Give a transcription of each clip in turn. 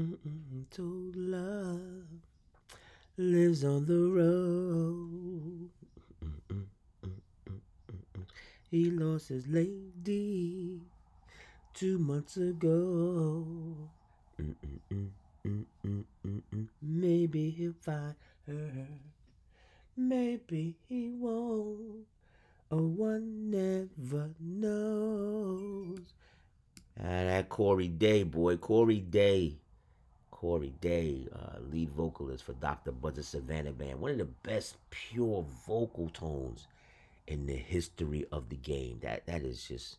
Mm-mm-mm. To love lives on the road. He lost his lady two months ago. Maybe he'll find her. Maybe he won't. Oh, one never knows. Ah, that Cory Daye, boy. Cory Daye. Cory Daye, uh, lead vocalist for Dr. Buzzard Savannah Band. One of the best pure vocal tones in the history of the game. That that is just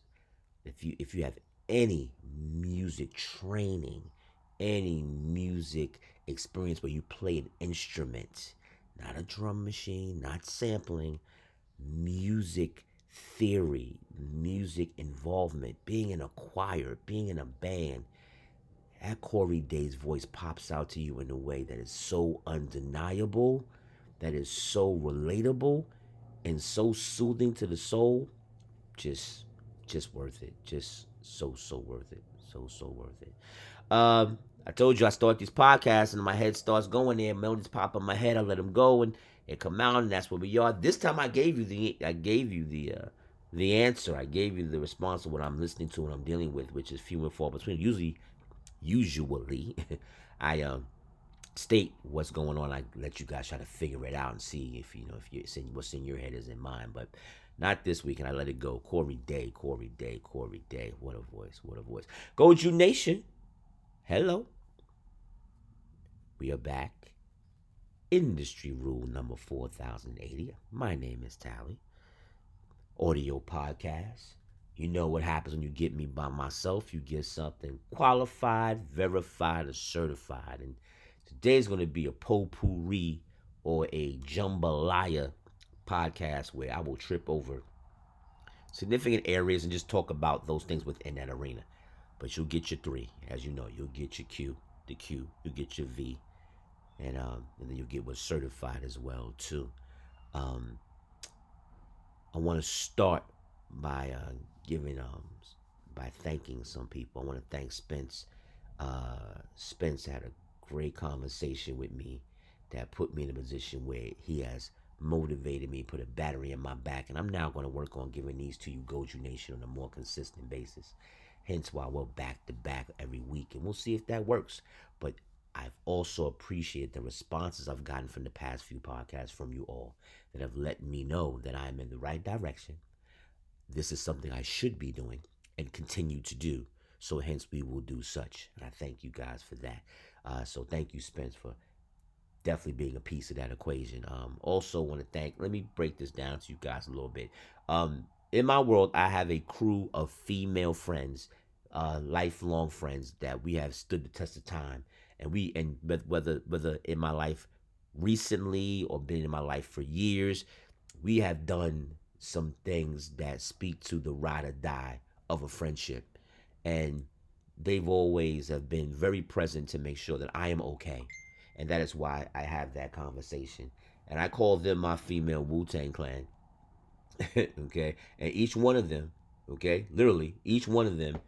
if you if you have any music training, any music experience where you play an instrument, not a drum machine, not sampling, music theory, music involvement, being in a choir, being in a band, that Cory Daye's voice pops out to you in a way that is so undeniable, that is so relatable, and so soothing to the soul. Just, just worth it. Just so, so worth it. So, so worth it. Um, I told you I start these podcasts and my head starts going there. Melodies pop in my head. I let them go and it come out, and that's where we are. This time I gave you the, I gave you the, uh, the answer. I gave you the response of what I'm listening to and I'm dealing with, which is few and far between. Usually usually I um state what's going on. I let you guys try to figure it out and see if you know if you what's in your head is in mine. But not this week, and I let it go. Cory Daye, Cory Daye, Cory Daye. What a voice! What a voice! Goju Nation, hello. We are back. Industry rule number four thousand eighty. My name is Tally. Audio podcast. You know what happens when you get me by myself. You get something qualified, verified, or certified. And today's going to be a potpourri or a jambalaya podcast where I will trip over significant areas and just talk about those things within that arena. But you'll get your three, as you know. You'll get your Q, the Q. You'll get your V, and um, and then you'll get what's certified as well too. Um, I want to start by uh, giving um by thanking some people. I want to thank Spence. Uh, Spence had a great conversation with me that put me in a position where he has motivated me, put a battery in my back, and I'm now going to work on giving these to you, Goju Nation, on a more consistent basis. Hence why we're back to back every week, and we'll see if that works. But I've also appreciated the responses I've gotten from the past few podcasts from you all that have let me know that I'm in the right direction this is something I should be doing and continue to do. So hence we will do such. And I thank you guys for that. Uh, so thank you, Spence, for definitely being a piece of that equation. Um, also want to thank, let me break this down to you guys a little bit. Um, in my world, I have a crew of female friends, uh, lifelong friends that we have stood the test of time. And we, and whether, whether in my life recently or been in my life for years, we have done some things that speak to the ride or die of a friendship. And they've always have been very present to make sure that I am okay. And that is why I have that conversation. And I call them my female Wu Tang clan. okay. And each one of them, okay, literally, each one of them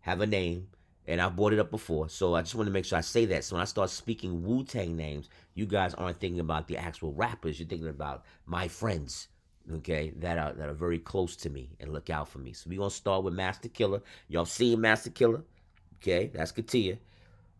have a name. And I've brought it up before. So I just want to make sure I say that. So when I start speaking Wu Tang names, you guys aren't thinking about the actual rappers. You're thinking about my friends okay, that are that are very close to me and look out for me. So we're gonna start with Master Killer. Y'all seen Master Killer? Okay, that's Katia.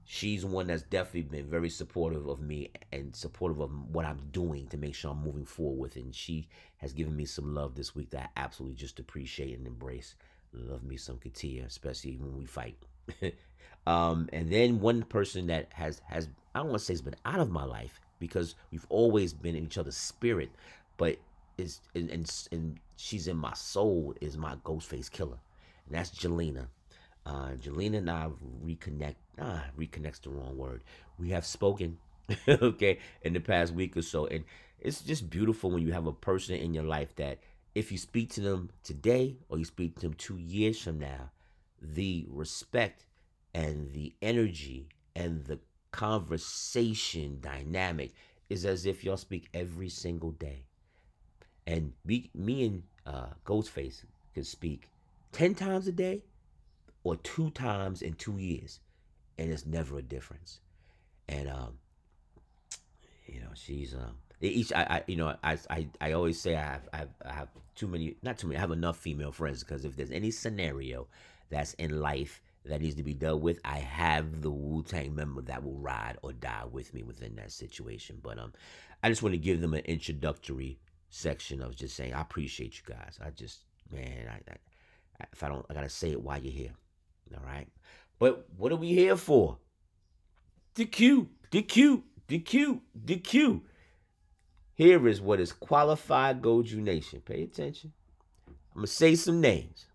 She's one that's definitely been very supportive of me and supportive of what I'm doing to make sure I'm moving forward with it. And she has given me some love this week that I absolutely just appreciate and embrace. Love me some Katia, especially when we fight. um, and then one person that has has I don't want to say has been out of my life because we've always been in each other's spirit, but is and, and, and she's in my soul is my Ghostface Killah, and that's Jelena. Uh, Jelena and I reconnect. Ah, reconnect's the wrong word. We have spoken, okay, in the past week or so, and it's just beautiful when you have a person in your life that if you speak to them today or you speak to them two years from now, the respect and the energy and the conversation dynamic is as if y'all speak every single day. And me, me and uh, Ghostface could speak 10 times a day or two times in two years. and it's never a difference. And um, you know, she's um, each I, I you know I, I I always say I have I have, I have too many not too many I have enough female friends because if there's any scenario that's in life that needs to be dealt with, I have the Wu Tang member that will ride or die with me within that situation. But um, I just want to give them an introductory section of just saying I appreciate you guys. I just man, I, I if I don't, I gotta say it while you're here. All right. But what are we here for? The Q, the Q, the Q, the Q. Here is what is qualified Goju Nation. Pay attention. I'm gonna say some names.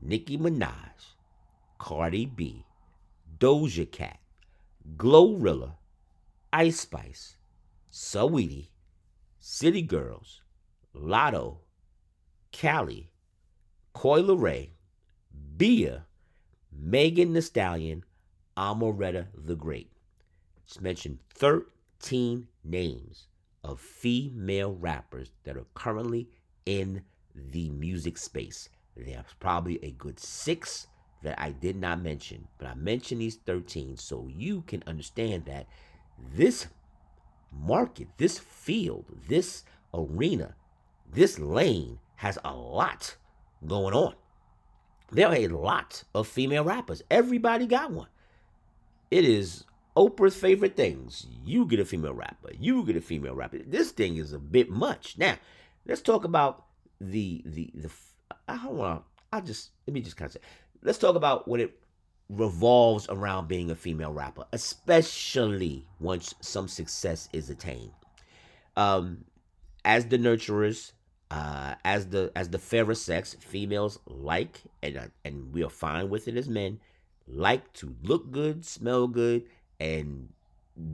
Nicki Minaj, Cardi B, Doja Cat, Glorilla, Ice Spice, Saweetie, City Girls, Latto, Kali, Coi Leray, Bia, Megan Thee Stallion, Amaretta the Great. Just mentioned 13 names of female rappers that are currently in the music space. There's probably a good six that I did not mention, but I mentioned these 13 so you can understand that this market, this field, this arena, this lane has a lot going on. There are a lot of female rappers. Everybody got one. It is Oprah's favorite things. You get a female rapper. You get a female rapper. This thing is a bit much. Now, let's talk about the the the. I don't want. I just let me just kind of say. Let's talk about what it revolves around being a female rapper, especially once some success is attained. Um, as the nurturers, uh, as the as the fairer sex, females like and and we are fine with it as men like to look good, smell good, and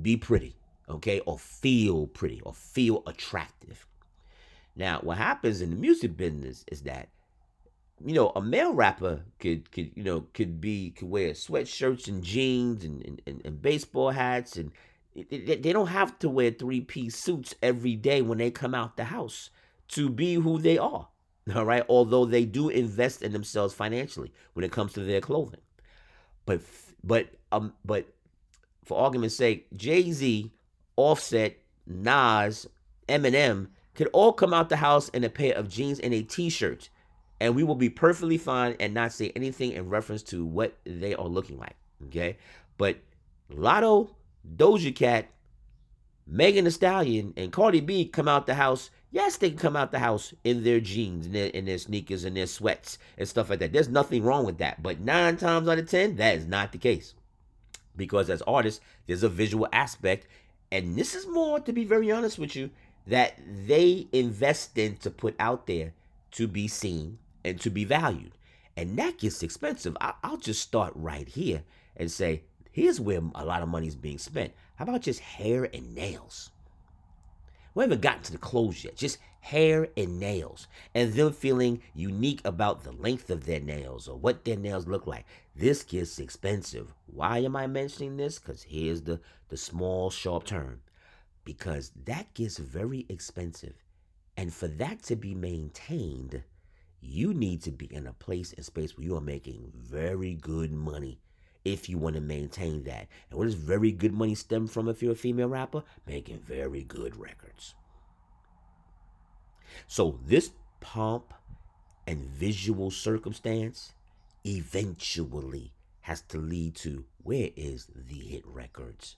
be pretty, okay, or feel pretty or feel attractive. Now, what happens in the music business is that you know a male rapper could could you know could be could wear sweatshirts and jeans and and, and baseball hats and they don't have to wear three piece suits every day when they come out the house to be who they are. All right. Although they do invest in themselves financially when it comes to their clothing. But but um but for argument's sake, Jay Z, Offset, Nas, Eminem could all come out the house in a pair of jeans and a t-shirt, and we will be perfectly fine and not say anything in reference to what they are looking like. Okay, but Latto, Doja Cat, Megan Thee Stallion, and Cardi B come out the house. Yes, they can come out the house in their jeans and their, in their sneakers and their sweats and stuff like that. There's nothing wrong with that. But nine times out of ten, that is not the case. Because as artists, there's a visual aspect. And this is more, to be very honest with you, that they invest in to put out there to be seen and to be valued. And that gets expensive. I'll just start right here and say, here's where a lot of money is being spent. How about just hair and nails? We haven't gotten to the clothes yet. Just hair and nails. And them feeling unique about the length of their nails or what their nails look like. This gets expensive. Why am I mentioning this? Because here's the, the small, sharp turn. Because that gets very expensive. And for that to be maintained, you need to be in a place and space where you are making very good money if you want to maintain that. And where does very good money stem from if you're a female rapper? Making very good records. So this pomp and visual circumstance eventually has to lead to where is the hit records?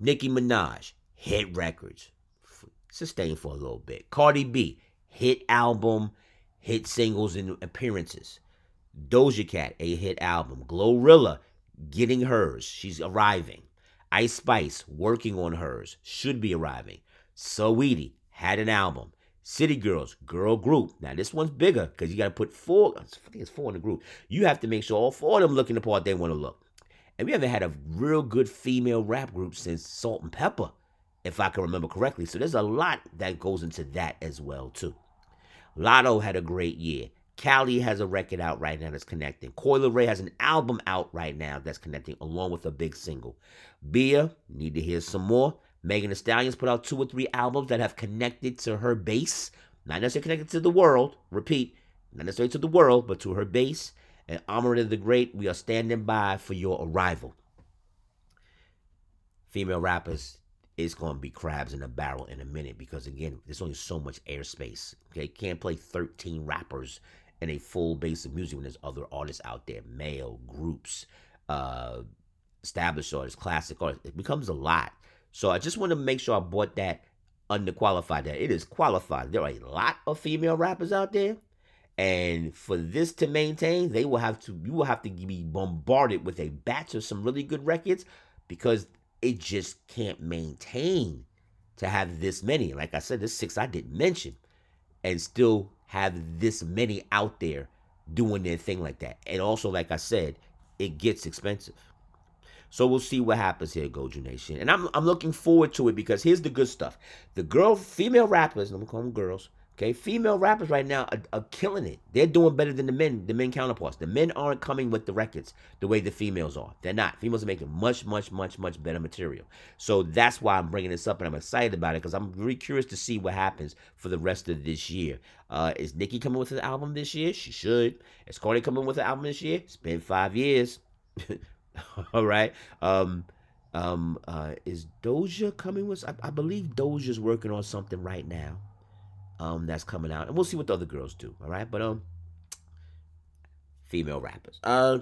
Nicki Minaj, hit records. Sustained for a little bit. Cardi B, hit album, hit singles and appearances. Doja Cat, a hit album. Glorilla, getting hers. She's arriving. Ice Spice, working on hers. Should be arriving. Saweetie, had an album. City Girls, girl group. Now this one's bigger because you got to put four. I think it's four in the group. You have to make sure all four of them looking the part they want to look. And we haven't had a real good female rap group since Salt-N-Pepa, if I can remember correctly. So there's a lot that goes into that as well too. Latto had a great year. Kali has a record out right now that's connecting. Coi Leray has an album out right now that's connecting, along with a big single. Bia, need to hear some more. Megan Thee Stallion's put out two or three albums that have connected to her base. Not necessarily connected to the world. Repeat, not necessarily to the world, but to her base. And Amarita the Great, we are standing by for your arrival. Female rappers, it's going to be crabs in a barrel in a minute because, again, there's only so much airspace. Okay, can't play 13 rappers in a full base of music when there's other artists out there, male groups, uh, established artists, classic artists. It becomes a lot. So I just want to make sure I bought that underqualified. That it is qualified. There are a lot of female rappers out there, and for this to maintain, they will have to. You will have to be bombarded with a batch of some really good records because it just can't maintain to have this many. Like I said, there's six I didn't mention, and still have this many out there doing their thing like that. And also, like I said, it gets expensive. So we'll see what happens here, Goju Nation. And I'm, I'm looking forward to it because here's the good stuff. The girl, female rappers, I'm gonna call them girls, okay? Female rappers right now are, are, killing it. They're doing better than the men, the men counterparts. The men aren't coming with the records the way the females are. They're not. Females are making much, much, much, much better material. So that's why I'm bringing this up and I'm excited about it because I'm really curious to see what happens for the rest of this year. Uh, is Nicki coming with an album this year? She should. Is Cardi coming with an album this year? It's been five years. All right. Um, um, uh, is Doja coming with? I, I believe Doja's working on something right now. Um, that's coming out, and we'll see what the other girls do. All right, but um, female rappers. Uh,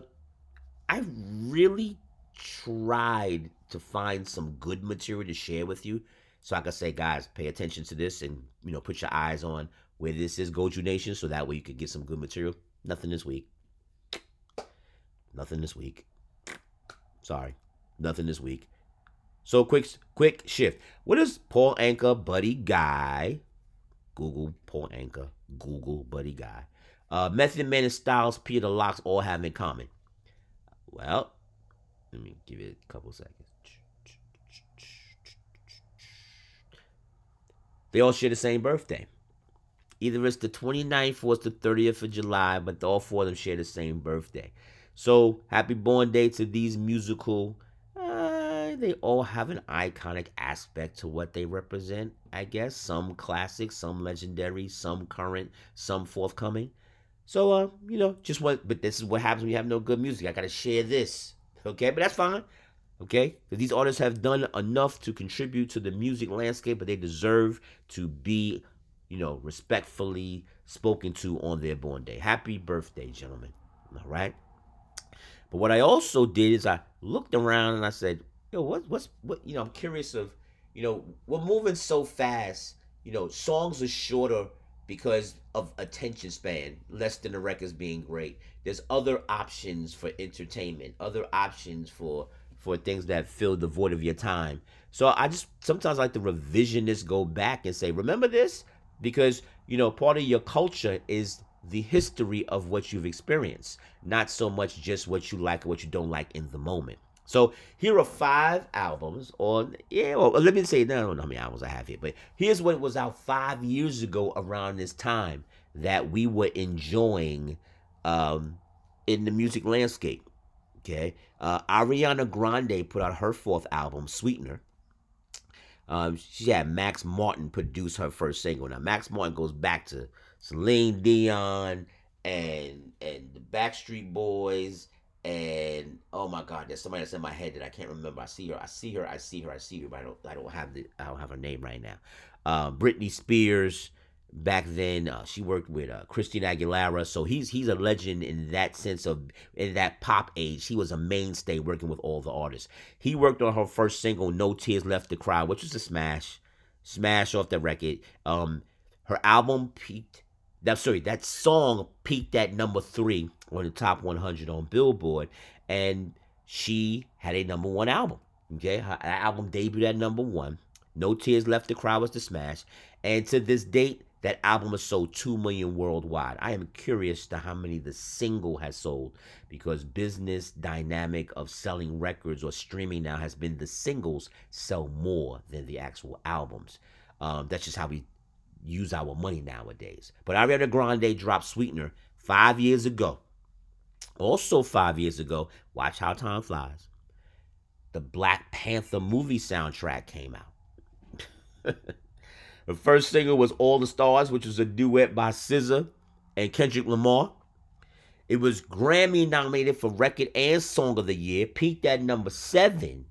I really tried to find some good material to share with you, so I can say, guys, pay attention to this, and you know, put your eyes on where this is Goju Nation, so that way you can get some good material. Nothing this week. Nothing this week. Sorry, nothing this week. So quick, quick shift. What is Paul Anka, Buddy Guy, Google Paul Anka, Google Buddy Guy, uh, Method Man and Styles, Peter Locks all have in common? Well, let me give it a couple seconds. They all share the same birthday. Either it's the 29th or it's the 30th of July, but all four of them share the same birthday. So happy born day to these musical. They all have an iconic aspect to what they represent. I guess some classic, some legendary, some current, some forthcoming. So uh, you know, just what. But this is what happens when you have no good music. I gotta share this. Okay, but that's fine. Okay, because these artists have done enough to contribute to the music landscape, but they deserve to be, you know, respectfully spoken to on their born day. Happy birthday, gentlemen. All right. But what I also did is I looked around and I said, yo, what, what's what? You know, I'm curious of, you know, we're moving so fast. You know, songs are shorter because of attention span, less than the records being great. There's other options for entertainment, other options for for things that fill the void of your time. So I just sometimes like the revisionists go back and say, remember this? Because, you know, part of your culture is the history of what you've experienced, not so much just what you like or what you don't like in the moment. So here are five albums, or yeah, well, let me say, I don't know how many albums I have here, but here's what was out five years ago around this time that we were enjoying um, in the music landscape. Okay, uh, Ariana Grande put out her fourth album, Sweetener. Um, she had Max Martin produce her first single. Now Max Martin goes back to Celine Dion and and the Backstreet Boys and oh my God, there's somebody that's in my head that I can't remember. I see her, I see her, I see her, I see her, but I don't I don't have the I don't have her name right now. Uh, Britney Spears. Back then, uh, she worked with uh, Aguilera, so he's he's a legend in that sense of in that pop age. He was a mainstay working with all the artists. He worked on her first single, "No Tears Left to Cry," which was a smash, smash off the record. Um, her album peaked that sorry, that song peaked at number three on the top 100 on Billboard, and she had a number one album. Okay, her album debuted at number one. No Tears Left to Cry was the smash, and to this date, that album has sold two million worldwide. I am curious to how many the single has sold because business dynamic of selling records or streaming now has been the singles sell more than the actual albums. Um, that's just how we use our money nowadays. But Ariana Grande dropped Sweetener five years ago. Also, five years ago, watch how time flies. The Black Panther movie soundtrack came out. the first single was All the Stars, which was a duet by SZA and Kendrick Lamar. It was Grammy nominated for Record and Song of the Year, peaked at number seven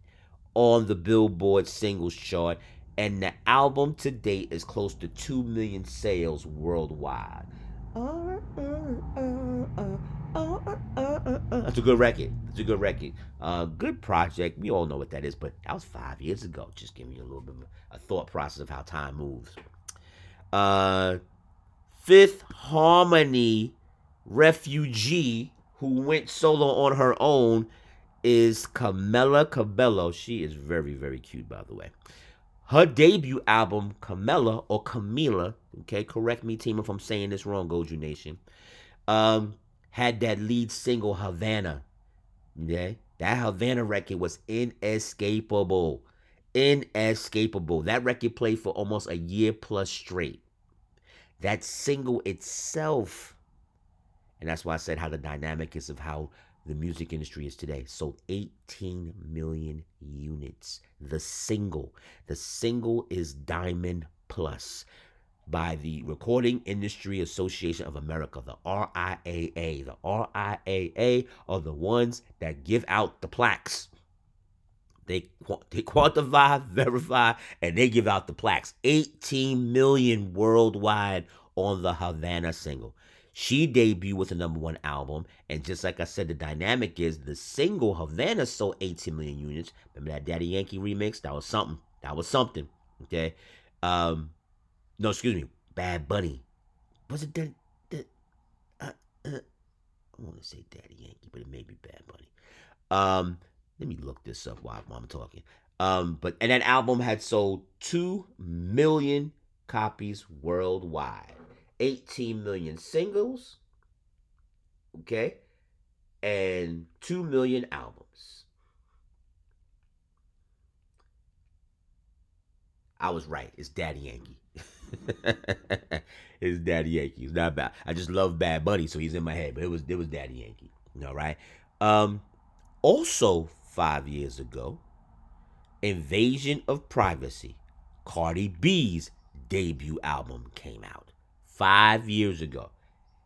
on the Billboard Singles Chart, and the album to date is close to 2 million sales worldwide. That's a good record. It's a good record. Uh, good project. We all know what that is, but that was five years ago. Just giving you a little bit of a thought process of how time moves. Uh, Fifth Harmony refugee who went solo on her own is Camila Cabello. She is very, very cute, by the way. Her debut album, Camilla or Camila, okay, correct me, team, if I'm saying this wrong, Goju Nation, um, had that lead single, Havana. Okay? That Havana record was inescapable. Inescapable. That record played for almost a year plus straight. That single itself and that's why I said how the dynamic is of how the music industry is today. Sold 18 million units. The single. The single is Diamond Plus by the Recording Industry Association of America, the RIAA. The RIAA are the ones that give out the plaques. They, they quantify, verify, and they give out the plaques. 18 million worldwide on the Havana single. She debuted with a number one album, and just like I said, the dynamic is the single Havana sold 18 million units. Remember that Daddy Yankee remix? That was something. That was something. Okay. Um, no, excuse me, Bad Bunny. Was it that? that uh, uh, I want to say Daddy Yankee, but it may be Bad Bunny. Um, let me look this up while I'm talking. Um, but and that album had sold two million copies worldwide. 18 million singles, okay, and 2 million albums. I was right. It's Daddy Yankee. it's Daddy Yankee. It's not bad. I just love Bad Bunny, so he's in my head. But it was it was Daddy Yankee. All right. Um, also five years ago, Invasion of Privacy, Cardi B's debut album came out five years ago.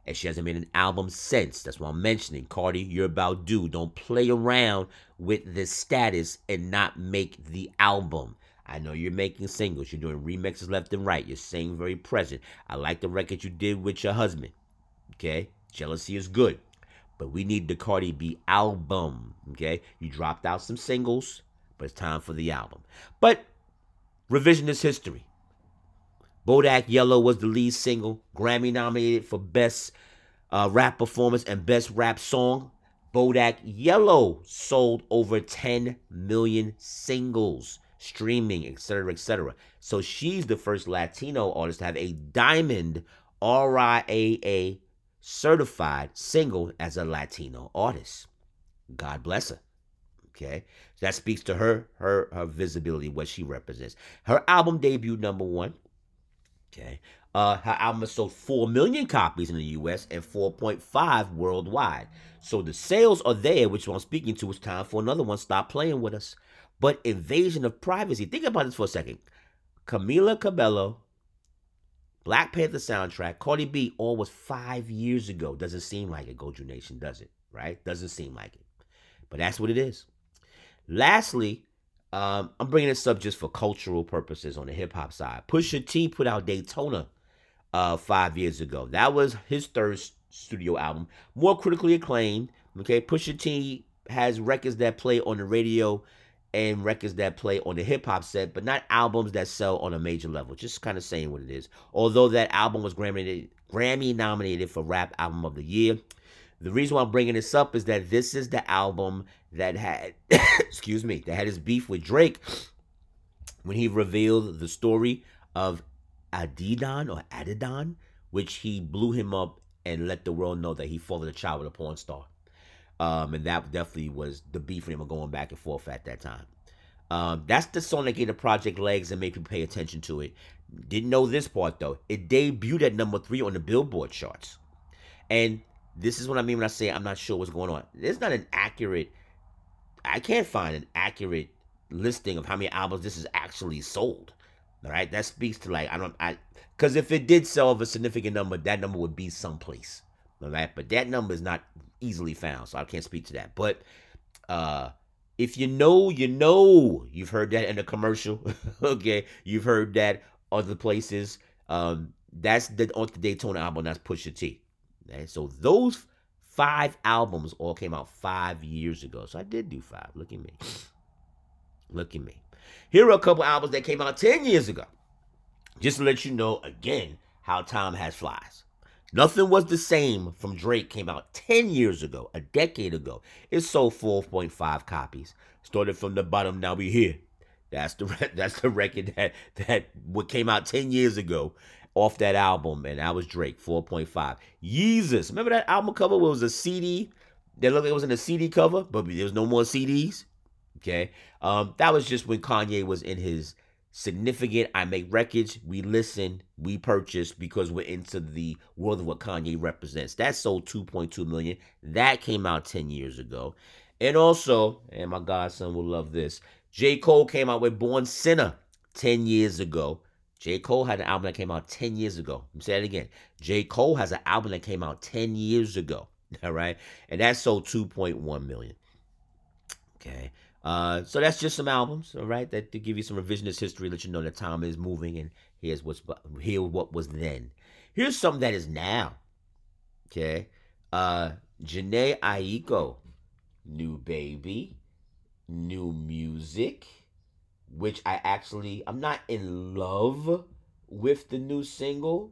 And she hasn't made an album since. That's why I'm mentioning. Cardi, you're about due. Don't play around with this status and not make the album. I know you're making singles. You're doing remixes left and right. You're staying very present. I like the record you did with your husband. Okay? Jealousy is good. But we need the Cardi B album. Okay? You dropped out some singles, but it's time for the album. But revisionist history. Bodak Yellow was the lead single, Grammy nominated for Best uh, Rap Performance and Best Rap Song. Bodak Yellow sold over 10 million singles, streaming, etc., etc. So she's the first Latino artist to have a diamond RIAA certified single as a Latino artist. God bless her. Okay, that speaks to her her her visibility, what she represents. Her album debuted number one. Okay. Uh, her album sold 4 million copies in the US and 4.5 worldwide. So the sales are there, which I'm speaking to. It's time for another one. Stop playing with us. But invasion of privacy. Think about this for a second. Camila Cabello, Black Panther soundtrack, Cardi B, all was five years ago. Doesn't seem like it, Goju Nation, does it? Right? Doesn't seem like it. But that's what it is. Lastly, um, I'm bringing this up just for cultural purposes on the hip hop side. Pusha T put out Daytona uh, five years ago. That was his third studio album, more critically acclaimed. Okay, Pusha T has records that play on the radio and records that play on the hip hop set, but not albums that sell on a major level. Just kind of saying what it is. Although that album was Grammy Grammy nominated for Rap Album of the Year. The reason why I'm bringing this up is that this is the album that had, excuse me, that had his beef with Drake when he revealed the story of Adidon or Adidon, which he blew him up and let the world know that he fathered a child with a porn star. Um, and that definitely was the beef for him going back and forth at that time. Um, that's the song that gave the project legs and made people pay attention to it. Didn't know this part though. It debuted at number three on the Billboard charts. And this is what I mean when I say I'm not sure what's going on. There's not an accurate, I can't find an accurate listing of how many albums this is actually sold. All right, that speaks to like I don't I because if it did sell of a significant number, that number would be someplace. All right, but that number is not easily found, so I can't speak to that. But uh if you know, you know. You've heard that in a commercial. okay. You've heard that other places. Um, that's the on the Daytona album, that's Pusha T. Okay? So those five albums all came out five years ago. So I did do five. Look at me. Look at me. Here are a couple albums that came out 10 years ago. Just to let you know again how time has flies. Nothing was the same from Drake came out 10 years ago, a decade ago. It sold 4.5 copies. Started from the bottom, now we here. That's the that's the record that that what came out 10 years ago off that album, and that was Drake, 4.5. Yeezus. Remember that album cover where it was a CD? That looked like it was in a CD cover, but there was no more CDs. Okay. Um, that was just when Kanye was in his significant. I make records, we listen, we purchase because we're into the world of what Kanye represents. That sold 2.2 million. That came out 10 years ago. And also, and my godson will love this. J. Cole came out with Born Sinner 10 years ago. J. Cole had an album that came out 10 years ago. I'm saying it again. J. Cole has an album that came out 10 years ago. All right. And that sold 2.1 million. Okay. Uh, so that's just some albums, all right, that to give you some revisionist history, let you know that time is moving, and here's what's here what was then. Here's something that is now. Okay, uh, Jhené Aiko, new baby, new music, which I actually I'm not in love with the new single,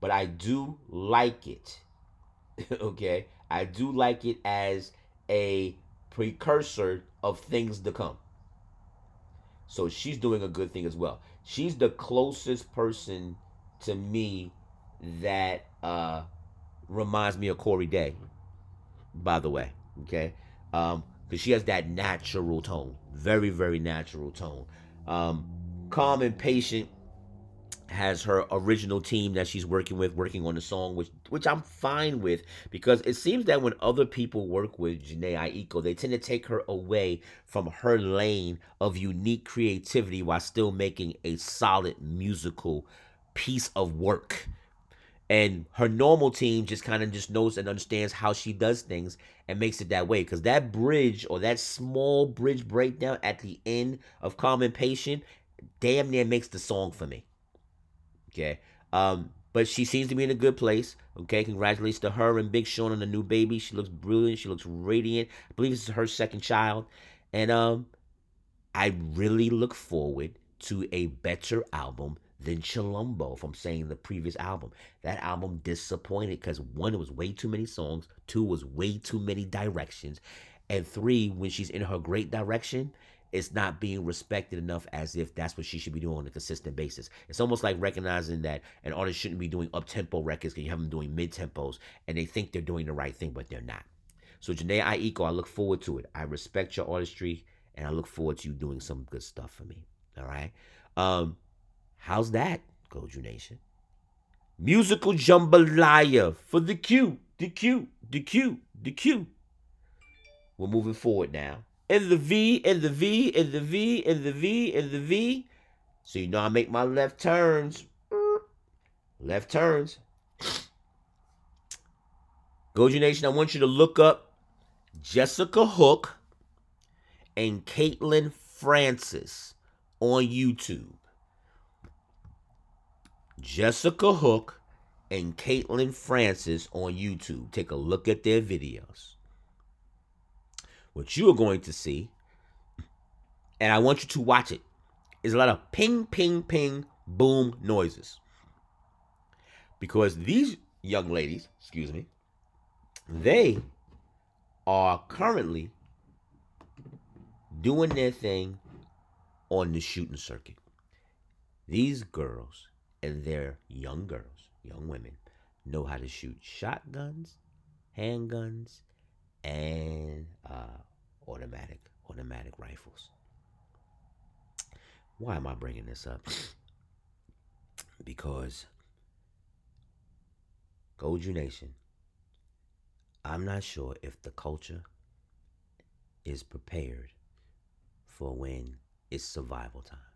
but I do like it. okay, I do like it as a precursor of things to come. So she's doing a good thing as well. She's the closest person to me that uh, reminds me of Cory Daye, by the way. Okay. Um, because she has that natural tone. Very, very natural tone. Um, calm and patient has her original team that she's working with, working on the song, which which I'm fine with because it seems that when other people work with Jhené Aiko, they tend to take her away from her lane of unique creativity while still making a solid musical piece of work. And her normal team just kind of just knows and understands how she does things and makes it that way. Because that bridge or that small bridge breakdown at the end of Calm and Patient damn near makes the song for me. Okay. Um, but she seems to be in a good place. Okay, congratulations to her and Big Sean on the new baby. She looks brilliant. She looks radiant. I believe this is her second child, and um, I really look forward to a better album than Chilombo. from saying the previous album, that album disappointed because one, it was way too many songs. Two, was way too many directions, and three, when she's in her great direction, it's not being respected enough as if that's what she should be doing on a consistent basis. It's almost like recognizing that an artist shouldn't be doing up tempo records because you have them doing mid tempos and they think they're doing the right thing, but they're not. So Jhené Aiko, I look forward to it. I respect your artistry and I look forward to you doing some good stuff for me. All right. Um, how's that, Goju Nation? Musical jambalaya for the Q, the Q, the Q, the Q. We're moving forward now in the V, in the V, in the V, in the V, in the V. So you know I make my left turns. Left turns. Goju Nation, I want you to look up Jessica Hook and Caitlin Francis on YouTube. Jessica Hook and Caitlin Francis on YouTube. Take a look at their videos what you are going to see, and I want you to watch it, is a lot of ping, ping, ping, boom noises. Because these young ladies, excuse me, they are currently doing their thing on the shooting circuit. These girls and their young girls, young women, know how to shoot shotguns, handguns, and uh, automatic automatic rifles. Why am I bringing this up? because Goju Nation, I'm not sure if the culture is prepared for when it's survival time.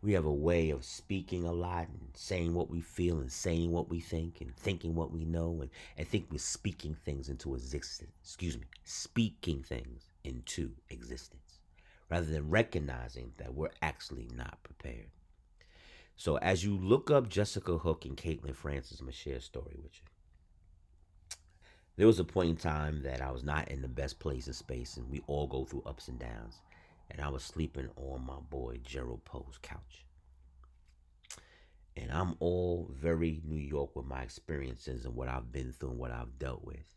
We have a way of speaking a lot and saying what we feel and saying what we think and thinking what we know and, I think we're speaking things into existence. Excuse me, speaking things into existence rather than recognizing that we're actually not prepared. So as you look up Jessica Hook and Caitlin Francis, I'm gonna share a story with you. There was a point in time that I was not in the best place in space, and we all go through ups and downs and I was sleeping on my boy Gerald Poe's couch. And I'm all very New York with my experiences and what I've been through and what I've dealt with.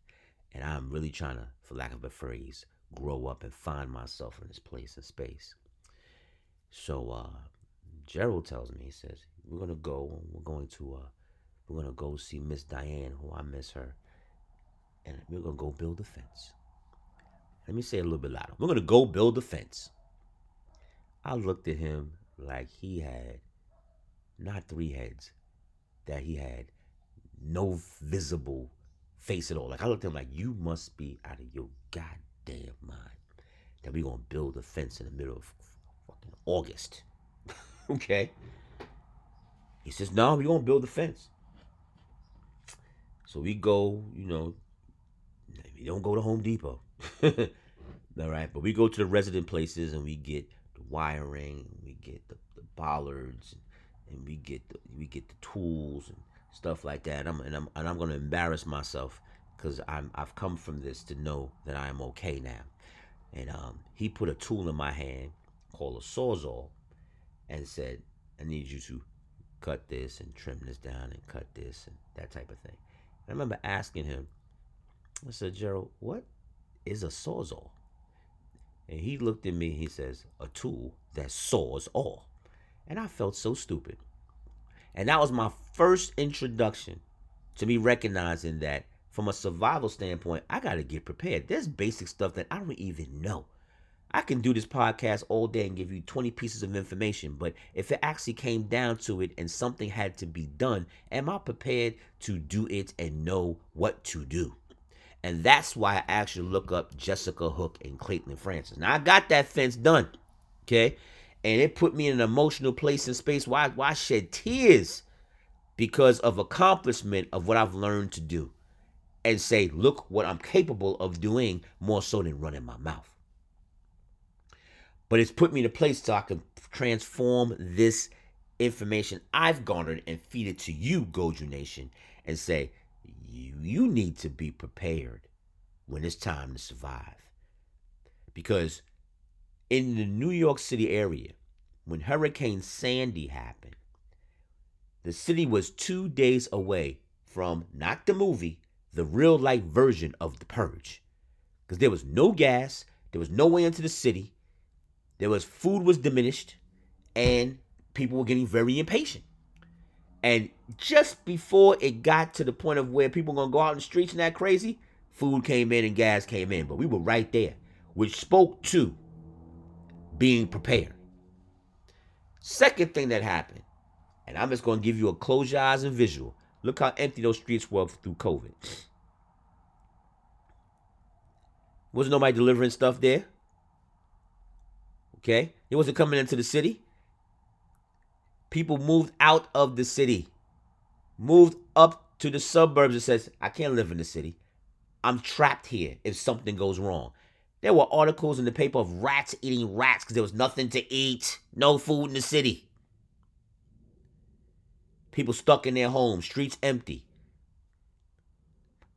And I'm really trying to, for lack of a phrase, grow up and find myself in this place and space. So uh, Gerald tells me, he says, we're gonna go, we're going to uh, we're gonna go see Miss Diane, who I miss her, and we're gonna go build a fence. Let me say a little bit louder. We're gonna go build a fence. I looked at him like he had not three heads, that he had no visible face at all. Like I looked at him like, you must be out of your goddamn mind that we're gonna build a fence in the middle of fucking August. okay. He says, no, we're gonna build a fence. So we go, you know, we don't go to Home Depot. All right, but we go to the resident places and we get wiring, we get the, the bollards, and we get the we get the tools and stuff like that. I'm and I'm and I'm gonna embarrass myself because I'm I've come from this to know that I am okay now. And um, he put a tool in my hand called a sawzall, and said, "I need you to cut this and trim this down and cut this and that type of thing." And I remember asking him, I said, "Gerald, what is a sawzall?" And he looked at me, he says, a tool that saws all. And I felt so stupid. And that was my first introduction to me recognizing that from a survival standpoint, I got to get prepared. There's basic stuff that I don't even know. I can do this podcast all day and give you 20 pieces of information, but if it actually came down to it and something had to be done, am I prepared to do it and know what to do? And that's why I actually look up Jessica Hook and Caitlin Francis. Now I got that fence done. Okay. And it put me in an emotional place and space why why I shed tears because of accomplishment of what I've learned to do. And say, look what I'm capable of doing more so than running my mouth. But it's put me in a place so I can transform this information I've garnered and feed it to you, Goju Nation, and say, you, you need to be prepared when it's time to survive. Because in the New York City area, when Hurricane Sandy happened, the city was two days away from not the movie, the real life version of The Purge. Because there was no gas, there was no way into the city, there was food was diminished, and people were getting very impatient. And just before it got to the point of where people gonna go out in the streets and that crazy, food came in and gas came in. But we were right there, which spoke to being prepared. Second thing that happened, and I'm just gonna give you a close your eyes and visual. Look how empty those streets were through COVID. Wasn't nobody delivering stuff there. Okay? It wasn't coming into the city. People moved out of the city, moved up to the suburbs and says, I can't live in the city. I'm trapped here if something goes wrong. There were articles in the paper of rats eating rats because there was nothing to eat, no food in the city. People stuck in their homes, streets empty.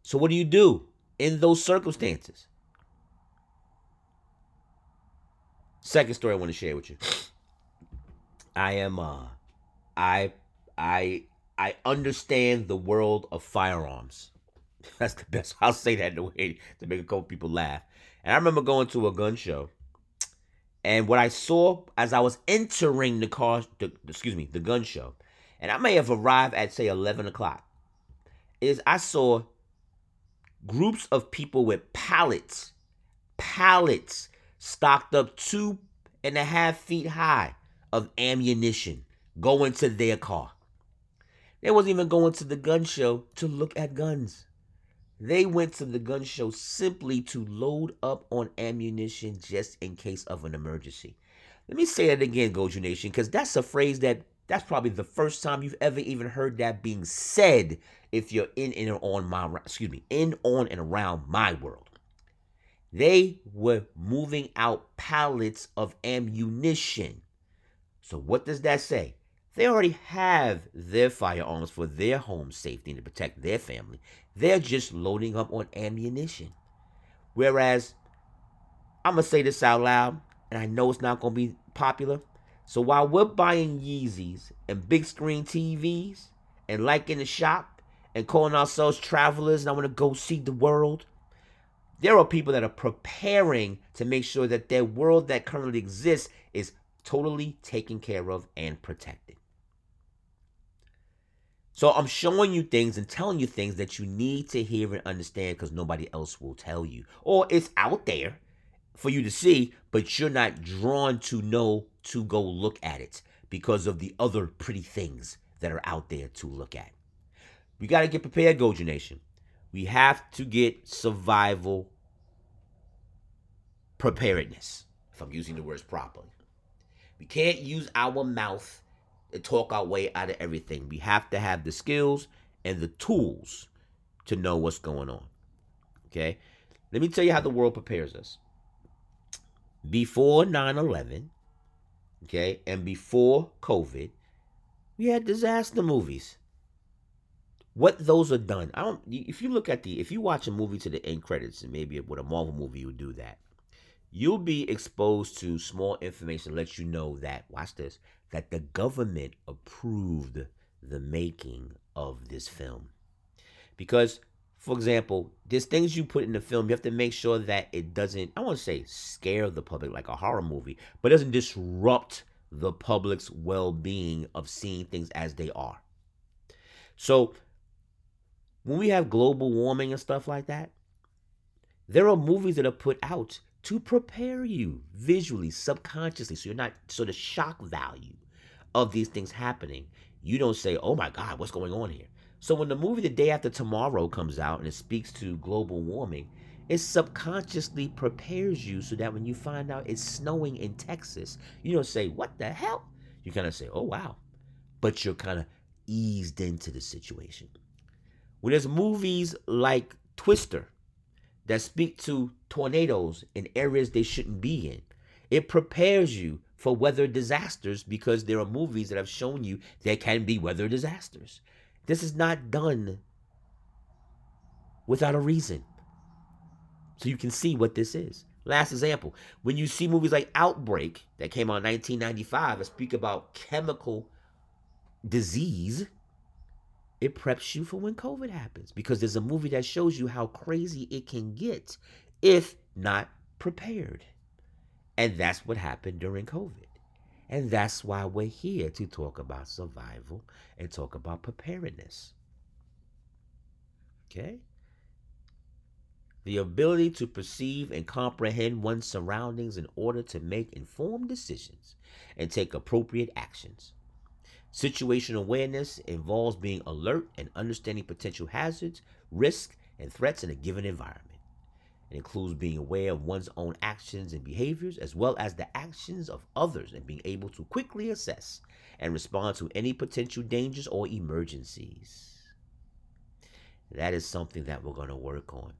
So, what do you do in those circumstances? Second story I want to share with you. I am uh I I I understand the world of firearms. That's the best. I'll say that in a way to make a couple people laugh. And I remember going to a gun show, and what I saw as I was entering the car, the, excuse me, the gun show, and I may have arrived at say eleven o'clock, is I saw groups of people with pallets, pallets stocked up two and a half feet high of ammunition going to their car. They wasn't even going to the gun show to look at guns. They went to the gun show simply to load up on ammunition just in case of an emergency. Let me say that again, Goju Nation, because that's a phrase that that's probably the first time you've ever even heard that being said if you're in and on my excuse me, in on and around my world. They were moving out pallets of ammunition. So what does that say? They already have their firearms for their home safety and to protect their family. They're just loading up on ammunition. Whereas, I'm going to say this out loud, and I know it's not going to be popular. So while we're buying Yeezys and big screen TVs and liking the shop and calling ourselves travelers and I want to go see the world, there are people that are preparing to make sure that their world that currently exists is totally taken care of and protected. So I'm showing you things and telling you things that you need to hear and understand because nobody else will tell you. Or it's out there for you to see, but you're not drawn to know to go look at it because of the other pretty things that are out there to look at. We got to get prepared, Goju Nation. We have to get survival preparedness, if I'm using the words properly. We can't use our mouth talk our way out of everything. We have to have the skills and the tools to know what's going on. Okay? Let me tell you how the world prepares us. Before 9 11, okay, and before COVID, we had disaster movies. What those are done, I don't. If you look at the, if you watch a movie to the end credits, and maybe with a Marvel movie, you would do that. You'll be exposed to small information that lets you know that. Watch this that the government approved the making of this film. Because, for example, there's things you put in the film, you have to make sure that it doesn't, I want to say scare the public like a horror movie, but doesn't disrupt the public's well being of seeing things as they are. So, when we have global warming and stuff like that, there are movies that are put out to prepare you visually, subconsciously, so you're not so the shock value of these things happening, you don't say, "Oh my God, what's going on here?" So when the movie The Day After Tomorrow comes out and it speaks to global warming, it subconsciously prepares you so that when you find out it's snowing in Texas, you don't say, "What the hell?" You kind of say, "Oh wow," but you're kind of eased into the situation. When there's movies like Twister that speak to tornadoes in areas they shouldn't be in, it prepares you for weather disasters because there are movies that have shown you there can be weather disasters. This is not done without a reason. So you can see what this is. Last example, when you see movies like Outbreak that came out in 1995 that speak about chemical disease, it preps you for when COVID happens because there's a movie that shows you how crazy it can get if not prepared. And that's what happened during COVID. And that's why we're here to talk about survival and talk about preparedness. Okay? The ability to perceive and comprehend one's surroundings in order to make informed decisions and take appropriate actions. Situational awareness involves being alert and understanding potential hazards, risks, and threats in a given environment. It includes being aware of one's own actions and behaviors, as well as the actions of others, and being able to quickly assess and respond to any potential dangers or emergencies. That is something that we're going to work on.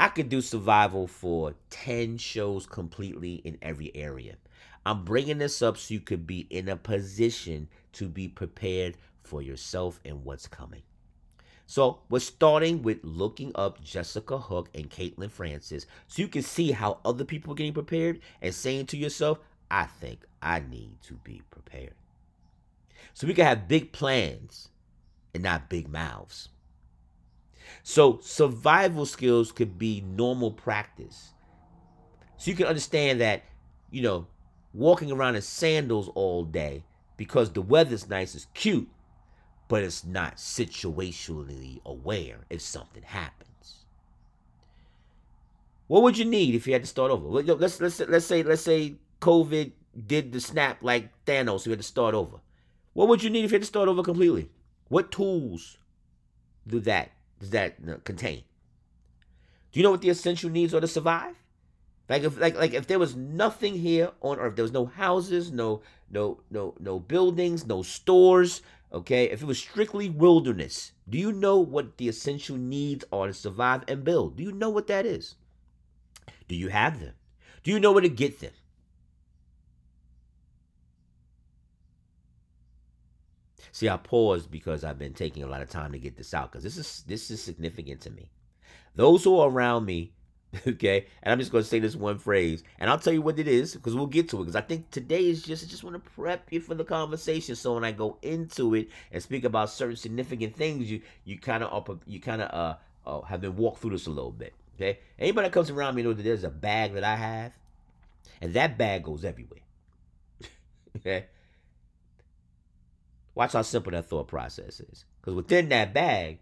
I could do survival for 10 shows completely in every area. I'm bringing this up so you could be in a position to be prepared for yourself and what's coming. So we're starting with looking up Jessica Hook and Caitlin Francis so you can see how other people are getting prepared and saying to yourself, I think I need to be prepared. So we can have big plans and not big mouths. So survival skills could be normal practice. So you can understand that, you know, walking around in sandals all day because the weather's nice is cute but it's not situationally aware if something happens. What would you need if you had to start over? Let's let's let's say let's say COVID did the snap like Thanos, you had to start over. What would you need if you had to start over completely? What tools do that does that contain? Do you know what the essential needs are to survive? Like if like like if there was nothing here on earth, there was no houses, no no no no buildings, no stores, okay? If it was strictly wilderness, do you know what the essential needs are to survive and build? Do you know what that is? Do you have them? Do you know where to get them? See, I paused because I've been taking a lot of time to get this out because this is this is significant to me. Those who are around me, okay, and I'm just going to say this one phrase, and I'll tell you what it is because we'll get to it. Because I think today is just I just want to prep you for the conversation, so when I go into it and speak about certain significant things, you you kind of you kind of uh, uh have been walked through this a little bit. Okay, anybody that comes around me know that there's a bag that I have, and that bag goes everywhere. okay. Watch how simple that thought process is. Because within that bag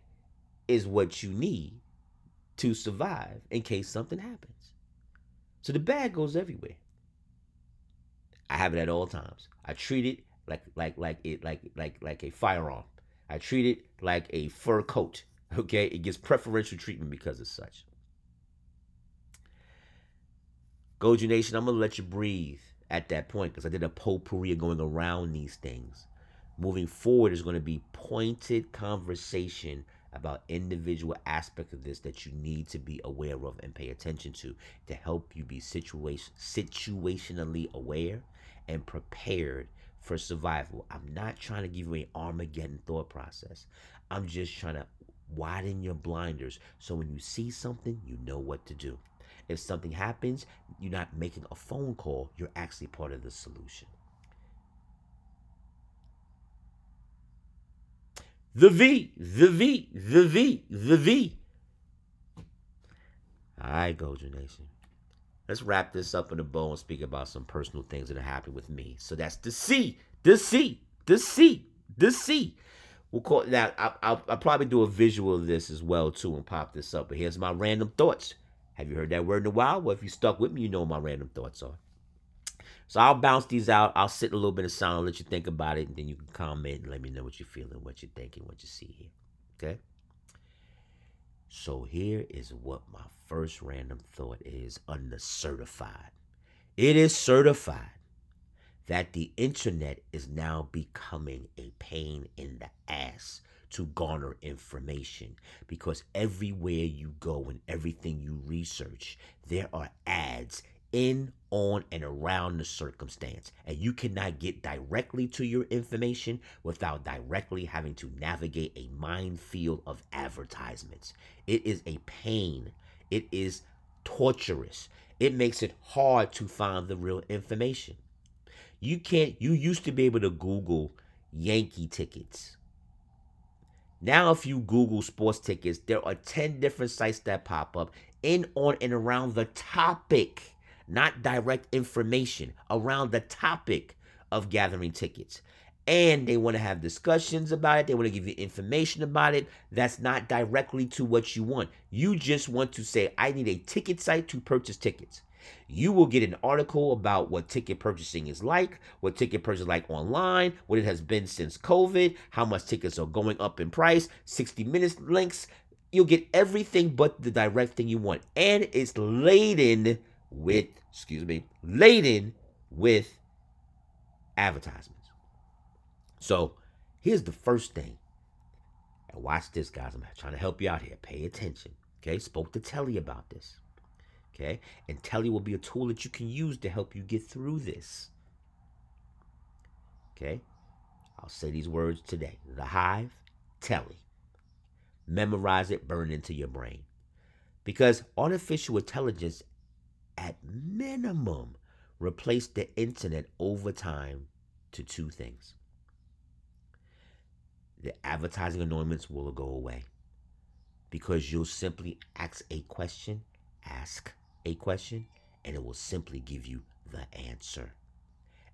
is what you need to survive in case something happens. So the bag goes everywhere. I have it at all times. I treat it like like like it like like like a firearm. I treat it like a fur coat. Okay, it gets preferential treatment because of such. Goju Nation, I'm gonna let you breathe at that point because I did a potpourri of going around these things. Moving forward is going to be pointed conversation about individual aspects of this that you need to be aware of and pay attention to to help you be situation situationally aware and prepared for survival. I'm not trying to give you an Armageddon thought process. I'm just trying to widen your blinders so when you see something, you know what to do. If something happens, you're not making a phone call, you're actually part of the solution. The V, the V, the V, the V. All right, Goju Nation. Let's wrap this up in a bow and speak about some personal things that are happening with me. So that's the C, the C, the C, the C. We'll call that. I'll, I'll, I'll probably do a visual of this as well too and pop this up. But here's my random thoughts. Have you heard that word in a while? Well, if you stuck with me, you know my random thoughts are. So I'll bounce these out. I'll sit a little bit of sound. Let you think about it, and then you can comment and let me know what you're feeling, what you're thinking, what you see here. Okay? So here is what my first random thought is under certified. It is certified that the internet is now becoming a pain in the ass to garner information because everywhere you go and everything you research, there are ads in, on, and around the circumstance. And you cannot get directly to your information without directly having to navigate a minefield of advertisements. It is a pain. It is torturous. It makes it hard to find the real information. You can't, you used to be able to Google Yankee tickets. Now, if you Google sports tickets, there are 10 different sites that pop up in, on, and around the topic not direct information around the topic of gathering tickets. And they want to have discussions about it. They want to give you information about it. That's not directly to what you want. You just want to say, I need a ticket site to purchase tickets. You will get an article about what ticket purchasing is like, what ticket purchasing is like online, what it has been since COVID, how much tickets are going up in price, 60 minutes links. You'll get everything but the direct thing you want. And it's laden with, excuse me, laden with advertisements. So here's the first thing. And watch this, guys. I'm trying to help you out here. Pay attention. Okay. Spoke to Telly about this. Okay. And Telly will be a tool that you can use to help you get through this. Okay. I'll say these words today. The Hive, Telly. Memorize it, burn it into your brain. Because artificial intelligence at minimum, replace the internet over time to two things. The advertising annoyance will go away because you'll simply ask a question, ask a question, and it will simply give you the answer.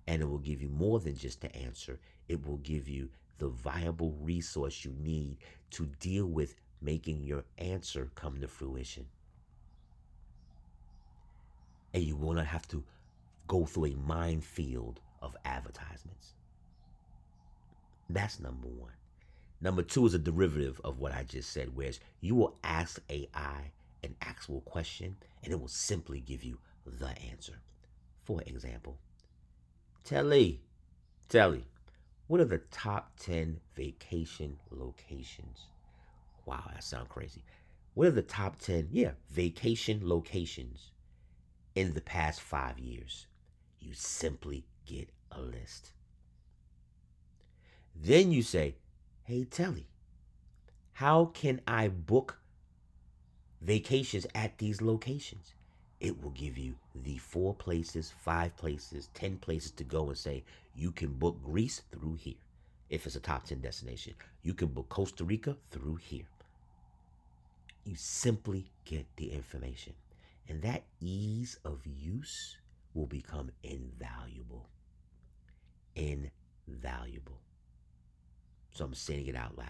And it will give you more than just the answer, it will give you the viable resource you need to deal with making your answer come to fruition and you will not have to go through a minefield of advertisements. That's number one. Number two is a derivative of what I just said, whereas you will ask AI an actual question and it will simply give you the answer. For example, Telly, Telly, what are the top 10 vacation locations? Wow, that sounds crazy. What are the top 10, yeah, vacation locations in the past five years? You simply get a list. Then you say, hey, Telly, how can I book vacations at these locations? It will give you the four places, five places, 10 places to go and say, you can book Greece through here. If it's a top 10 destination, you can book Costa Rica through here. You simply get the information. And that ease of use will become invaluable. Invaluable. So I'm saying it out loud.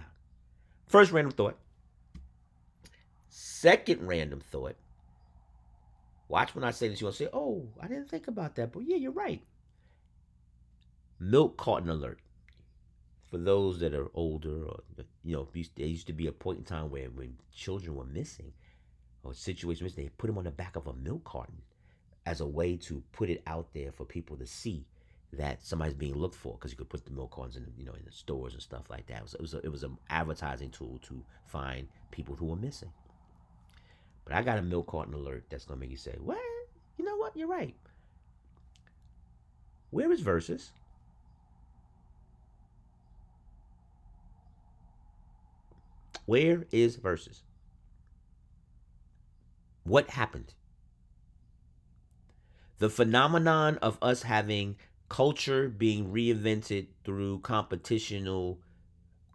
First random thought. Second random thought. Watch when I say this, you'll say, oh, I didn't think about that. But yeah, you're right. Milk carton alert. For those that are older, or you know, there used to be a point in time where when children were missing or situations, they put them on the back of a milk carton as a way to put it out there for people to see that somebody's being looked for because you could put the milk cartons in you know in the stores and stuff like that. It was it was, a, it was an advertising tool to find people who were missing. But I got a milk carton alert that's gonna make you say, "What? You know what? You're right." Where is Verzuz? Where is Verzuz? What happened? The phenomenon of us having culture being reinvented through competitional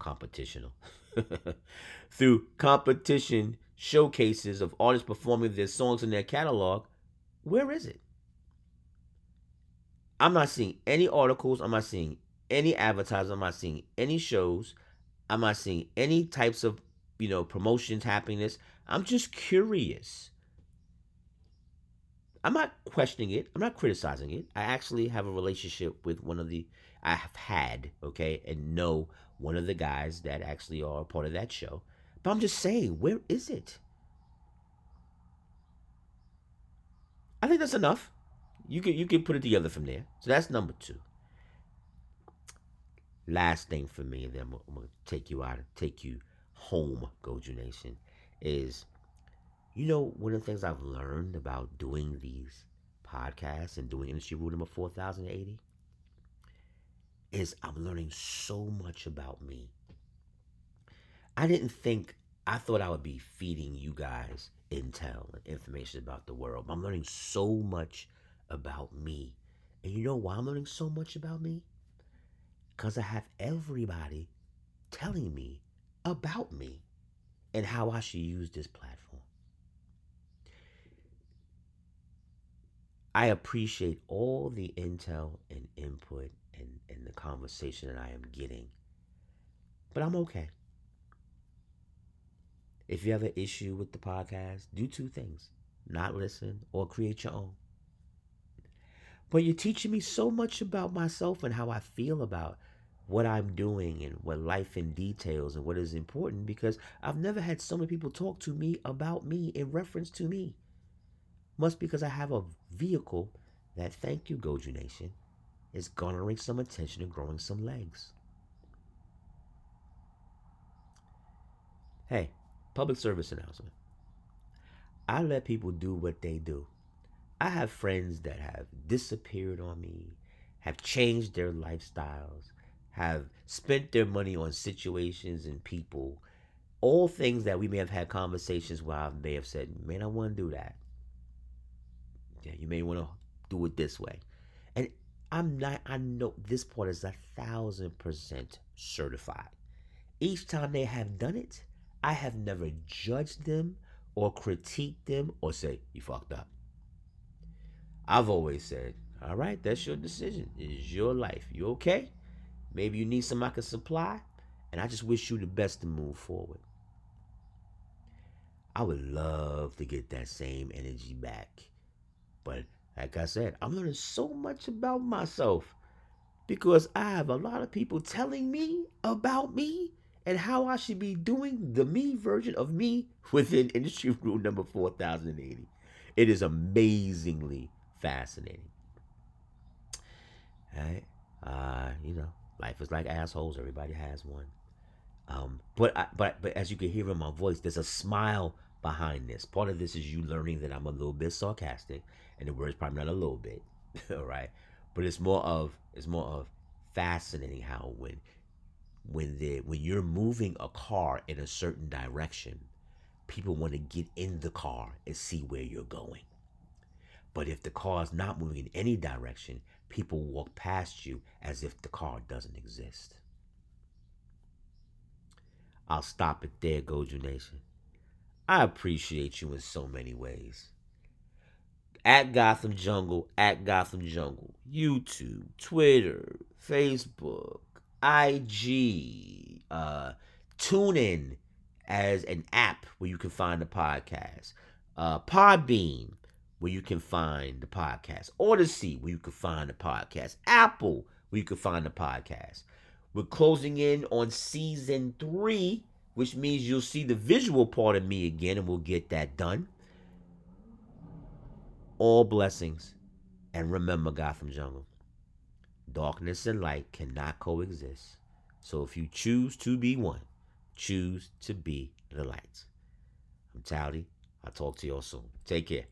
competitional through competition showcases of artists performing their songs in their catalog where is it? I'm not seeing any articles i'm not seeing any advertising i'm not seeing any shows i'm not seeing any types of you know promotions happening this i'm just curious I'm not questioning it. I'm not criticizing it. I actually have a relationship with one of the I have had, okay, and know one of the guys that actually are part of that show. But I'm just saying, where is it? I think that's enough. You can you can put it together from there. So that's number two. Last thing for me, and then I'm, I'm gonna take you out, take you home, Goju Nation, is you know, one of the things I've learned about doing these podcasts and doing industry rule number 4080 is I'm learning so much about me. I didn't think, I thought I would be feeding you guys intel and information about the world. I'm learning so much about me. And you know why I'm learning so much about me? Because I have everybody telling me about me and how I should use this platform. I appreciate all the intel and input and, and the conversation that I am getting. But I'm okay. If you have an issue with the podcast, do two things not listen or create your own. But you're teaching me so much about myself and how I feel about what I'm doing and what life in details and what is important because I've never had so many people talk to me about me in reference to me must because I have a vehicle that, thank you, Goju Nation, is garnering some attention and growing some legs. Hey, public service announcement. I let people do what they do. I have friends that have disappeared on me, have changed their lifestyles, have spent their money on situations and people, all things that we may have had conversations where I may have said, man, I want to do that yeah, you may want to do it this way. And I'm not, I know this part is a thousand percent certified. Each time they have done it, I have never judged them or critiqued them or say, you fucked up. I've always said, all right, that's your decision. It's your life. You okay? Maybe you need some I can supply. And I just wish you the best to move forward. I would love to get that same energy back but like I said, I'm learning so much about myself because I have a lot of people telling me about me and how I should be doing the me version of me within industry rule number 4080. it is amazingly fascinating. Right. Uh, you know, life is like assholes. Everybody has one. Um, but I, but but as you can hear in my voice, there's a smile behind this. Part of this is you learning that I'm a little bit sarcastic, and the word's probably not a little bit, all right. But it's more of it's more of fascinating how when when the when you're moving a car in a certain direction, people want to get in the car and see where you're going. But if the car is not moving in any direction, people walk past you as if the car doesn't exist. I'll stop it there, Goju Nation. I appreciate you in so many ways. At Gotham Jungle, at Gotham Jungle, YouTube, Twitter, Facebook, IG, uh, TuneIn as an app where you can find the podcast, uh, Podbean, where you can find the podcast, Odyssey, where you can find the podcast, Apple, where you can find the podcast. We're closing in on season three, which means you'll see the visual part of me again, and we'll get that done. All blessings. And remember, Gotham Jungle, darkness and light cannot coexist. So if you choose to be one, choose to be the light. I'm Tally. I'll talk to you all soon. Take care.